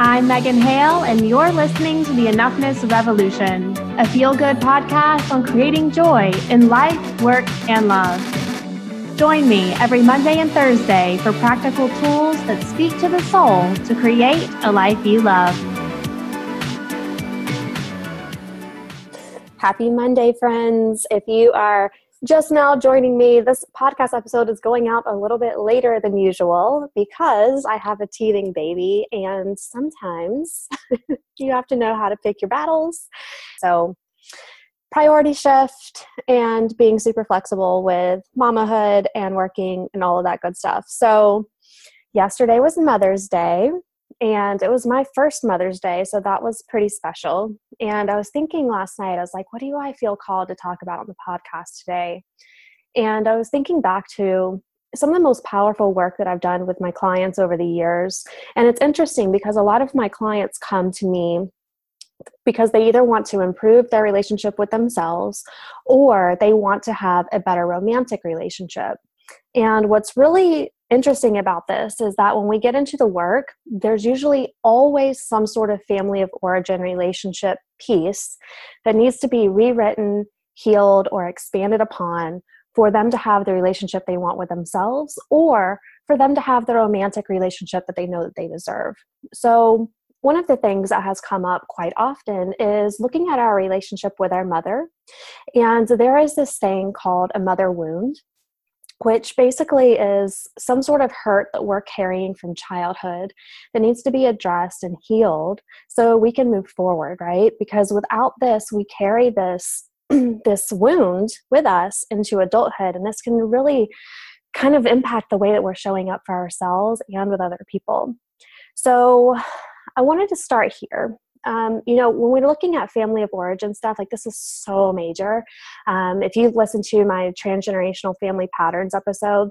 I'm Megan Hale, and you're listening to the Enoughness Revolution, a feel good podcast on creating joy in life, work, and love. Join me every Monday and Thursday for practical tools that speak to the soul to create a life you love. Happy Monday, friends. If you are just now joining me, this podcast episode is going out a little bit later than usual because I have a teething baby, and sometimes you have to know how to pick your battles. So, priority shift and being super flexible with mamahood and working and all of that good stuff. So, yesterday was Mother's Day, and it was my first Mother's Day, so that was pretty special. And I was thinking last night, I was like, what do I feel called to talk about on the podcast today? And I was thinking back to some of the most powerful work that I've done with my clients over the years. And it's interesting because a lot of my clients come to me because they either want to improve their relationship with themselves or they want to have a better romantic relationship. And what's really interesting about this is that when we get into the work, there's usually always some sort of family of origin relationship piece that needs to be rewritten, healed, or expanded upon for them to have the relationship they want with themselves or for them to have the romantic relationship that they know that they deserve. So, one of the things that has come up quite often is looking at our relationship with our mother. And there is this thing called a mother wound which basically is some sort of hurt that we're carrying from childhood that needs to be addressed and healed so we can move forward right? Because without this we carry this this wound with us into adulthood and this can really kind of impact the way that we're showing up for ourselves and with other people. So i wanted to start here um, you know, when we're looking at family of origin stuff, like this is so major. Um, if you've listened to my transgenerational family patterns episode,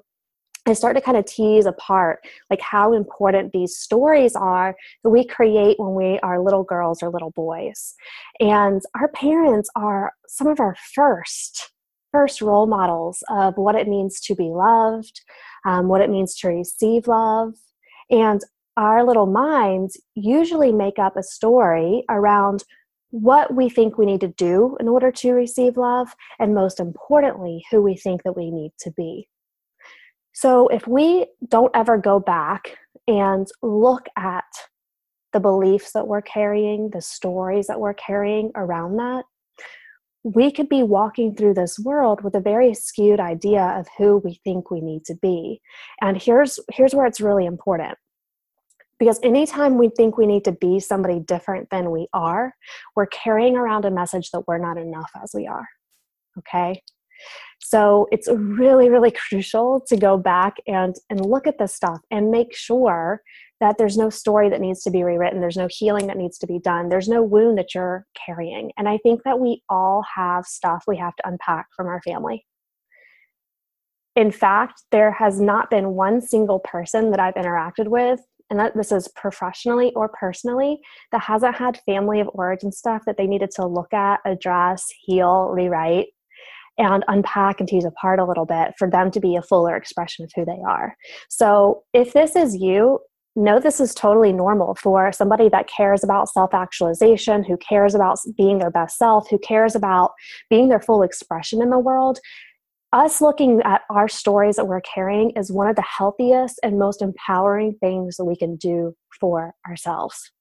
I start to kind of tease apart like how important these stories are that we create when we are little girls or little boys. And our parents are some of our first first role models of what it means to be loved, um, what it means to receive love. And our little minds usually make up a story around what we think we need to do in order to receive love, and most importantly, who we think that we need to be. So, if we don't ever go back and look at the beliefs that we're carrying, the stories that we're carrying around that, we could be walking through this world with a very skewed idea of who we think we need to be. And here's here's where it's really important because anytime we think we need to be somebody different than we are, we're carrying around a message that we're not enough as we are. Okay? So it's really, really crucial to go back and, and look at this stuff and make sure that there's no story that needs to be rewritten. There's no healing that needs to be done. There's no wound that you're carrying. And I think that we all have stuff we have to unpack from our family. In fact, there has not been one single person that I've interacted with and that this is professionally or personally, that hasn't had family of origin stuff that they needed to look at, address, heal, rewrite, and unpack and tease apart a little bit for them to be a fuller expression of who they are. So if this is you, know this is totally normal for somebody that cares about self actualization, who cares about being their best self, who cares about being their full expression in the world us looking at our stories that we're carrying is one of the healthiest and most empowering things that we can do for ourselves.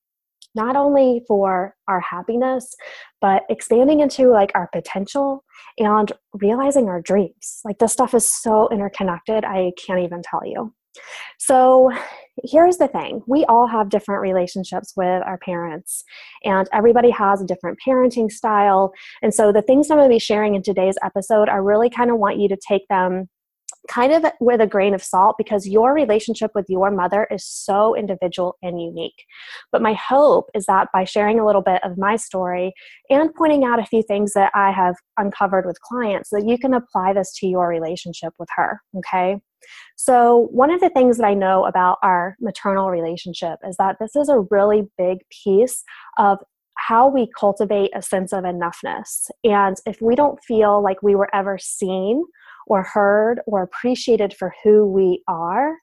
Not only for our happiness but expanding into like our potential and realizing our dreams. Like this stuff is so interconnected i can't even tell you so here's the thing we all have different relationships with our parents, and everybody has a different parenting style. And so the things I'm going to be sharing in today's episode, I really kind of want you to take them kind of with a grain of salt because your relationship with your mother is so individual and unique. But my hope is that by sharing a little bit of my story and pointing out a few things that I have uncovered with clients, that you can apply this to your relationship with her. Okay. So, one of the things that I know about our maternal relationship is that this is a really big piece of how we cultivate a sense of enoughness. And if we don't feel like we were ever seen or heard or appreciated for who we are,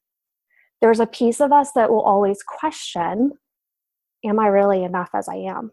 there's a piece of us that will always question am I really enough as I am?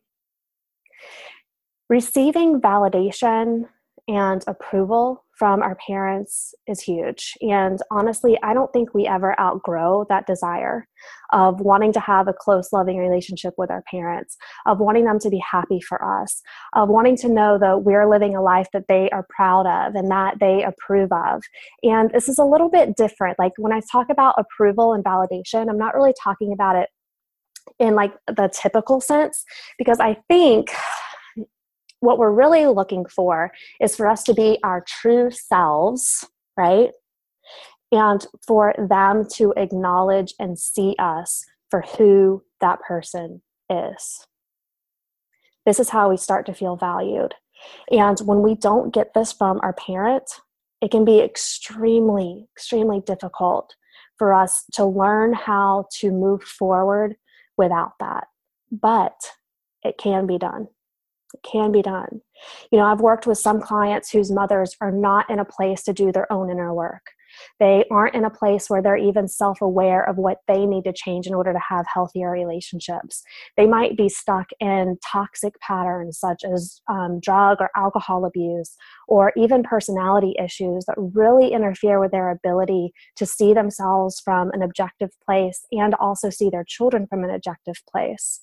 Receiving validation and approval from our parents is huge. And honestly, I don't think we ever outgrow that desire of wanting to have a close, loving relationship with our parents, of wanting them to be happy for us, of wanting to know that we're living a life that they are proud of and that they approve of. And this is a little bit different. Like when I talk about approval and validation, I'm not really talking about it in like the typical sense because I think what we're really looking for is for us to be our true selves, right? And for them to acknowledge and see us for who that person is. This is how we start to feel valued. And when we don't get this from our parent, it can be extremely, extremely difficult for us to learn how to move forward without that. But it can be done. It can be done. You know, I've worked with some clients whose mothers are not in a place to do their own inner work. They aren't in a place where they're even self aware of what they need to change in order to have healthier relationships. They might be stuck in toxic patterns such as um, drug or alcohol abuse, or even personality issues that really interfere with their ability to see themselves from an objective place and also see their children from an objective place.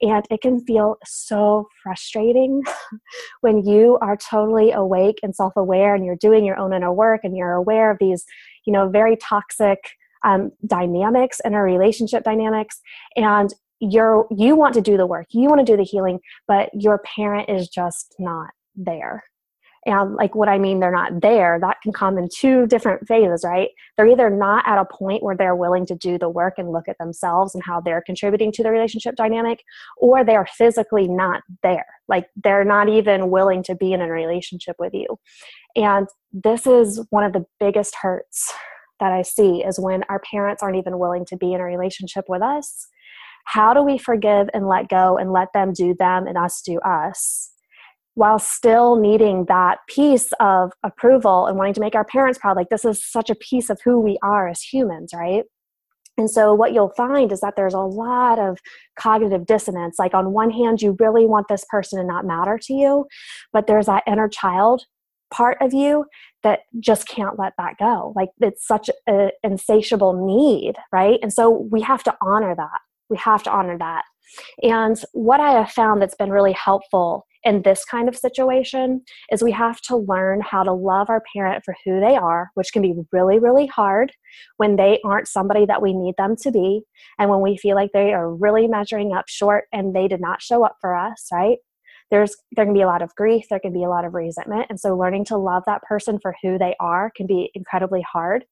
And it can feel so frustrating when you are totally awake and self aware and you're doing your own inner work and you're aware of these, you know, very toxic um, dynamics in our relationship dynamics. And you're, you want to do the work, you want to do the healing, but your parent is just not there and like what i mean they're not there. That can come in two different phases right? They're either not at a point where they're willing to do the work and look at themselves and how they're contributing to the relationship dynamic or they're physically not there. Like they're not even willing to be in a relationship with you. And this is one of the biggest hurts that i see is when our parents aren't even willing to be in a relationship with us. How do we forgive and let go and let them do them and us do us while still needing that piece of approval and wanting to make our parents proud. Like, this is such a piece of who we are as humans, right? And so, what you'll find is that there's a lot of cognitive dissonance. Like, on one hand, you really want this person to not matter to you, but there's that inner child part of you that just can't let that go. Like, it's such an insatiable need, right? And so, we have to honor that. We have to honor that. And what I have found that's been really helpful in this kind of situation is we have to learn how to love our parent for who they are, which can be really, really hard when they aren't somebody that we need them to be, and when we feel like they are really measuring up short and they did not show up for us, right? There's there can be a lot of grief, there can be a lot of resentment, and so learning to love that person for who they are can be incredibly hard.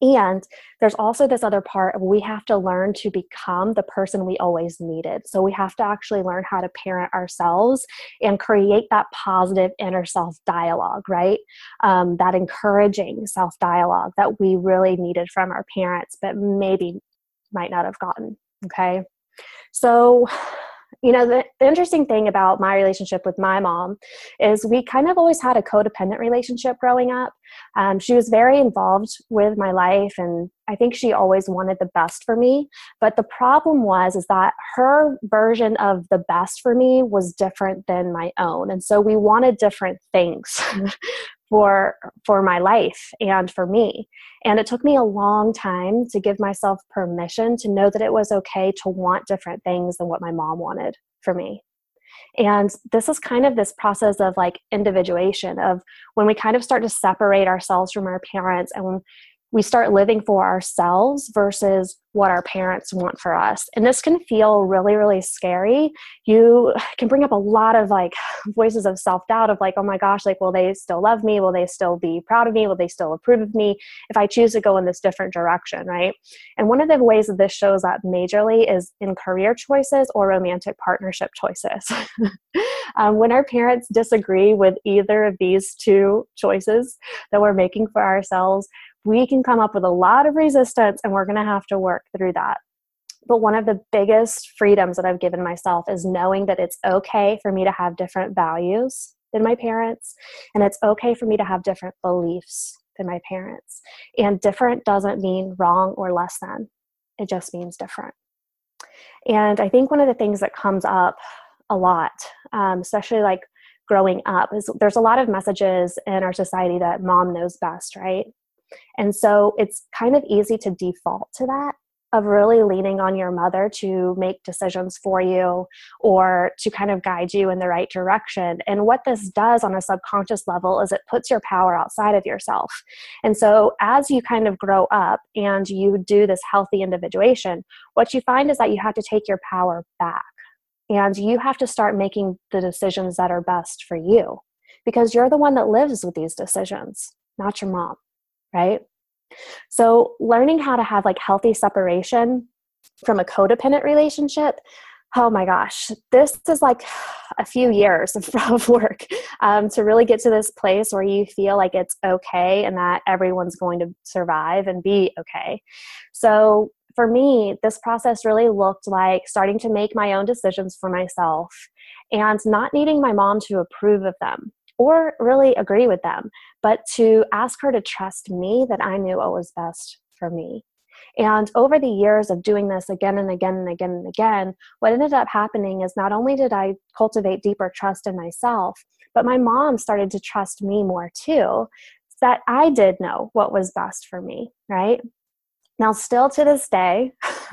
And there's also this other part of we have to learn to become the person we always needed. So we have to actually learn how to parent ourselves and create that positive inner self dialogue, right? Um, that encouraging self dialogue that we really needed from our parents, but maybe might not have gotten. Okay. So you know the, interesting thing about my relationship with my mom is we kind of always had a codependent relationship growing up. Um, she was very involved with my life and i think she always wanted the best for me. But the problem was is that her version of the best for me was different than my own and so we wanted different things for for my life and for me. And it took me a long time to give myself permission to know that it was okay to want different things than what my mom wanted for me. And this is kind of this process of like individuation of when we kind of start to separate ourselves from our parents and we start living for ourselves versus what our parents want for us. And this can feel really, really scary. You can bring up a lot of like voices of self doubt of like, oh my gosh, like, will they still love me? Will they still be proud of me? Will they still approve of me if I choose to go in this different direction, right? And one of the ways that this shows up majorly is in career choices or romantic partnership choices. um, when our parents disagree with either of these two choices that we're making for ourselves, we can come up with a lot of resistance and we're going to have to work through that. But one of the biggest freedoms that I've given myself is knowing that it's okay for me to have different values than my parents, and it's okay for me to have different beliefs than my parents. And different doesn't mean wrong or less than, it just means different. And I think one of the things that comes up a lot, um, especially like growing up, is there's a lot of messages in our society that mom knows best, right? And so it's kind of easy to default to that of really leaning on your mother to make decisions for you or to kind of guide you in the right direction. And what this does on a subconscious level is it puts your power outside of yourself. And so as you kind of grow up and you do this healthy individuation, what you find is that you have to take your power back and you have to start making the decisions that are best for you because you're the one that lives with these decisions, not your mom, right? So, learning how to have like healthy separation from a codependent relationship oh my gosh, this is like a few years of, work um, to really get to this place where you feel like it's okay and that everyone's going to survive and be okay. So, for me, this process really looked like starting to make my own decisions for myself and not needing my mom to approve of them or really agree with them, but to ask her to trust me that I knew what was best for me. And over the years of doing this again and again and again and again, what ended up happening is not only did I cultivate deeper trust in myself, but my mom started to trust me more too, that I did know what was best for me, right? Now, still to this day,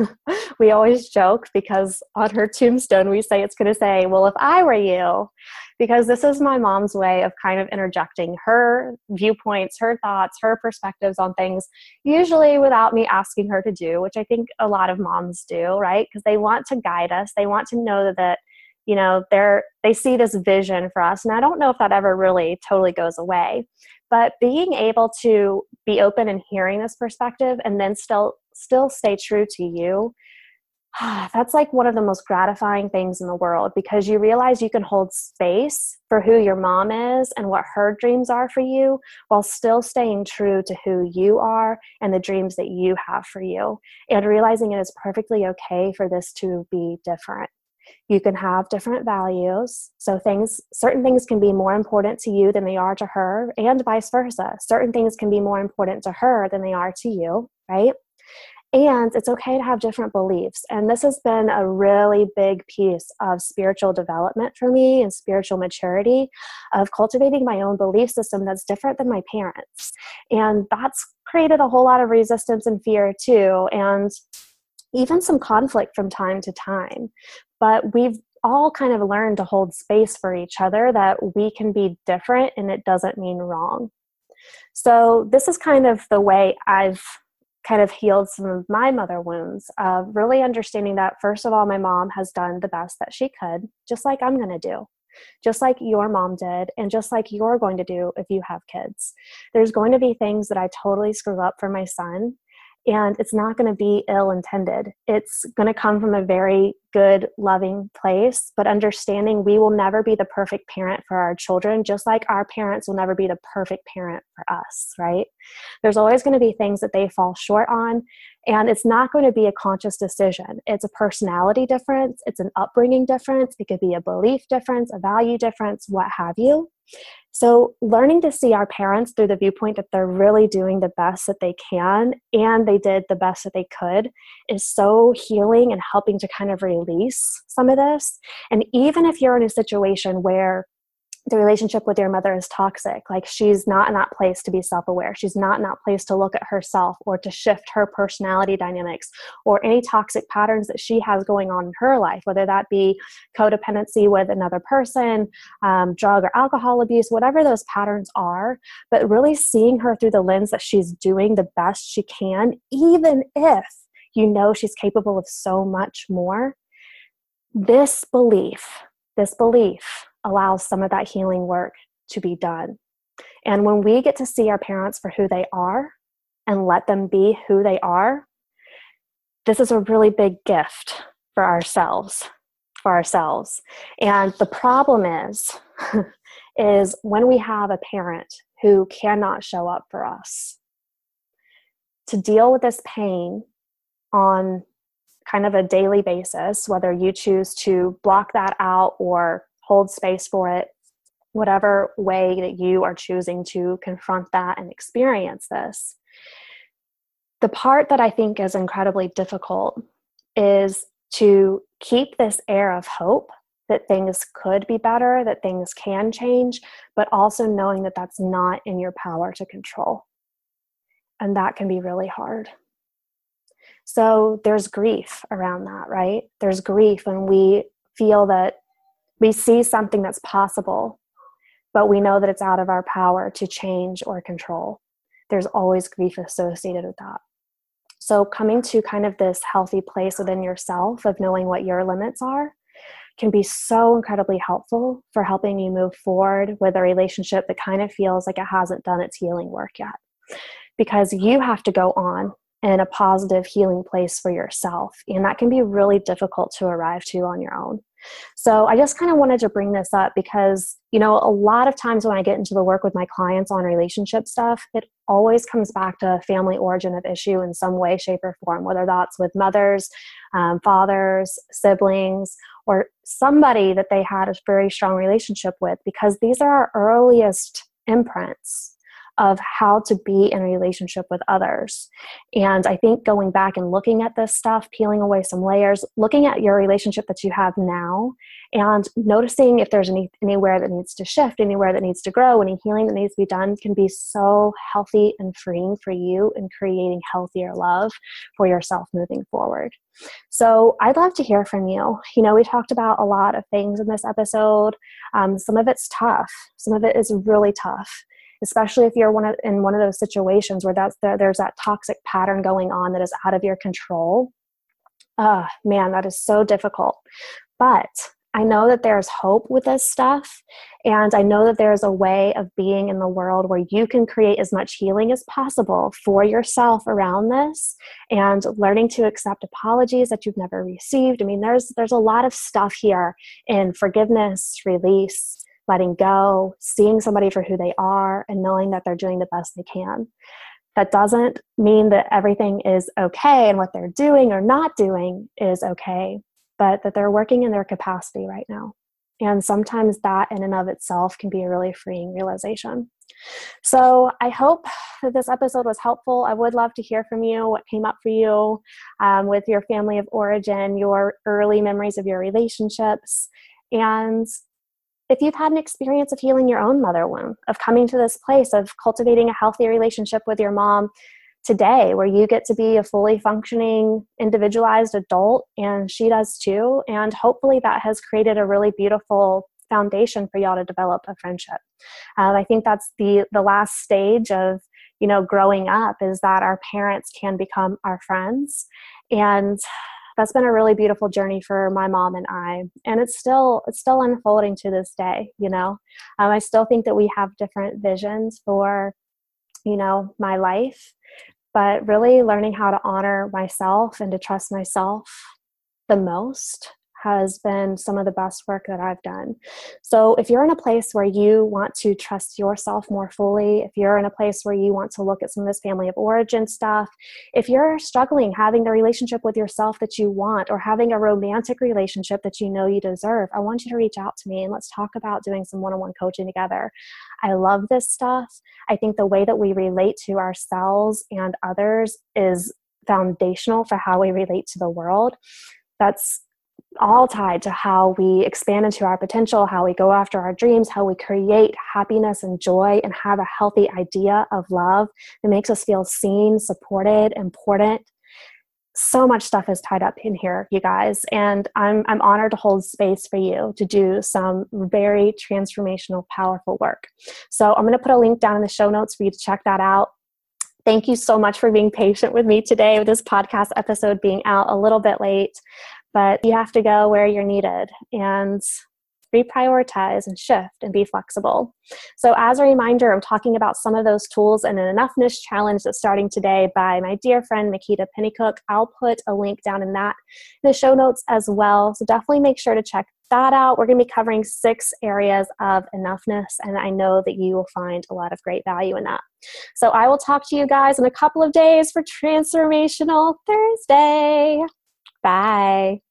we always joke because on her tombstone we say it's going to say, Well, if I were you, because this is my mom's way of kind of interjecting her viewpoints, her thoughts, her perspectives on things, usually without me asking her to do, which I think a lot of moms do, right? Because they want to guide us, they want to know that you know they're they see this vision for us and i don't know if that ever really totally goes away but being able to be open and hearing this perspective and then still still stay true to you that's like one of the most gratifying things in the world because you realize you can hold space for who your mom is and what her dreams are for you while still staying true to who you are and the dreams that you have for you and realizing it is perfectly okay for this to be different you can have different values. So things certain things can be more important to you than they are to her and vice versa. Certain things can be more important to her than they are to you right? And it's okay to have different beliefs. And this has been a really big piece of spiritual development for me and spiritual maturity of cultivating my own belief system that's different than my parents. And that's created a whole lot of resistance and fear too. And even some conflict from time to time but we've all kind of learned to hold space for each other that we can be different and it doesn't mean wrong. So, this is kind of the way I've kind of healed some of my mother wounds of really understanding that, first of all, my mom has done the best that she could, just like I'm going to do, just like your mom did, and just like you're going to do if you have kids. There's going to be things that I totally screw up for my son, and it's not going to be ill intended. It's going to come from a very good, loving place, but understanding we will never be the perfect parent for our children, just like our parents will never be the perfect parent for us, right? There's always going to be things that they fall short on, and it's not going to be a conscious decision. It's a personality difference, it's an upbringing difference, it could be a belief difference, a value difference, what have you. So, learning to see our parents through the viewpoint that they're really doing the best that they can and they did the best that they could is so healing and helping to kind of release some of this. And even if you're in a situation where the relationship with your mother is toxic. Like she's not in that place to be self aware. She's not in that place to look at herself or to shift her personality dynamics or any toxic patterns that she has going on in her life, whether that be codependency with another person, um, drug or alcohol abuse, whatever those patterns are. But really seeing her through the lens that she's doing the best she can, even if you know she's capable of so much more. This belief, this belief allows some of that healing work to be done. And when we get to see our parents for who they are and let them be who they are, this is a really big gift for ourselves for ourselves and the problem is is when we have a parent who cannot show up for us to deal with this pain on kind of a daily basis whether you choose to block that out or hold space for it, whatever way that you are choosing to confront that and experience this. The part that I think is incredibly difficult is to keep this air of hope that things could be better, that things can change, but also knowing that that's not in your power to control. And that can be really hard. So there's grief around that, right? There's grief when we feel that we see something that's possible, but we know that it's out of our power to change or control. There's always grief associated with that. So, coming to kind of this healthy place within yourself of knowing what your limits are can be so incredibly helpful for helping you move forward with a relationship that kind of feels like it hasn't done its healing work yet. Because you have to go on in a positive healing place for yourself. And that can be really difficult to arrive to on your own. So I just kind of wanted to bring this up because, you know, a lot of times when I get into the work with my clients on relationship stuff, it always comes back to family origin of issue in some way, shape, or form, whether that's with mothers, um, fathers, siblings, or somebody that they had a very strong relationship with, because these are our earliest imprints of how to be in a relationship with others. And I think going back and looking at this stuff, peeling away some layers, looking at your relationship that you have now, and noticing if there's any, anywhere that needs to shift, anywhere that needs to grow, any healing that needs to be done can be so healthy and freeing for you in creating healthier love for yourself moving forward. So I'd love to hear from you. You know, we talked about a lot of things in this episode. Um, some of it's tough, some of it is really tough especially if you're one of, in one of those situations where that's the, there's that toxic pattern going on that is out of your control. Ah, oh, man, that is so difficult. But I know that there's hope with this stuff. And I know that there's a way of being in the world where you can create as much healing as possible for yourself around this and learning to accept apologies that you've never received. I mean, there's there's a lot of stuff here in forgiveness, release, letting go, seeing somebody for who they are, and knowing that they're doing the best they can. That doesn't mean that everything is okay and what they're doing or not doing is okay, but that they're working in their capacity right now. And sometimes that in and of itself can be a really freeing realization. So I hope that this episode was helpful. I would love to hear from you what came up for you um, with your family of origin, your early memories of your relationships, and if you've had an experience of healing your own mother wound, of coming to this place of cultivating a healthy relationship with your mom today, where you get to be a fully functioning, individualized adult, and she does too. And hopefully that has created a really beautiful foundation for y'all to develop a friendship. Um, I think that's the the last stage of you know growing up is that our parents can become our friends and that's been a really beautiful journey for my mom and I, and it's still it's still unfolding to this day. You know, um, I still think that we have different visions for you know my life, but really learning how to honor myself and to trust myself the most has been some of the best work that I've done. So, if you're in a place where you want to trust yourself more fully, if you're in a place where you want to look at some of this family of origin stuff, if you're struggling having the relationship with yourself that you want or having a romantic relationship that you know you deserve, I want you to reach out to me and let's talk about doing some one on one coaching together. I love this stuff. I think the way that we relate to ourselves and others is foundational for how we relate to the world. That's all tied to how we expand into our potential, how we go after our dreams, how we create happiness and joy, and have a healthy idea of love that makes us feel seen, supported, important. So much stuff is tied up in here, you guys, and I'm I'm honored to hold space for you to do some very transformational, powerful work. So I'm going to put a link down in the show notes for you to check that out. Thank you so much for being patient with me today with this podcast episode being out a little bit late but you have to go where you're needed and reprioritize and shift and be flexible. So, as a reminder, I'm talking about some of those tools in an enoughness challenge that's starting today by my dear friend Makita Pennycook. I'll put a link down in that in the show notes as well. So, definitely make sure to check that out. We're going to be covering six areas of enoughness, and I know that you will find a lot of great value in that. So, I will talk to you guys in a couple of days for Transformational Thursday. Bye.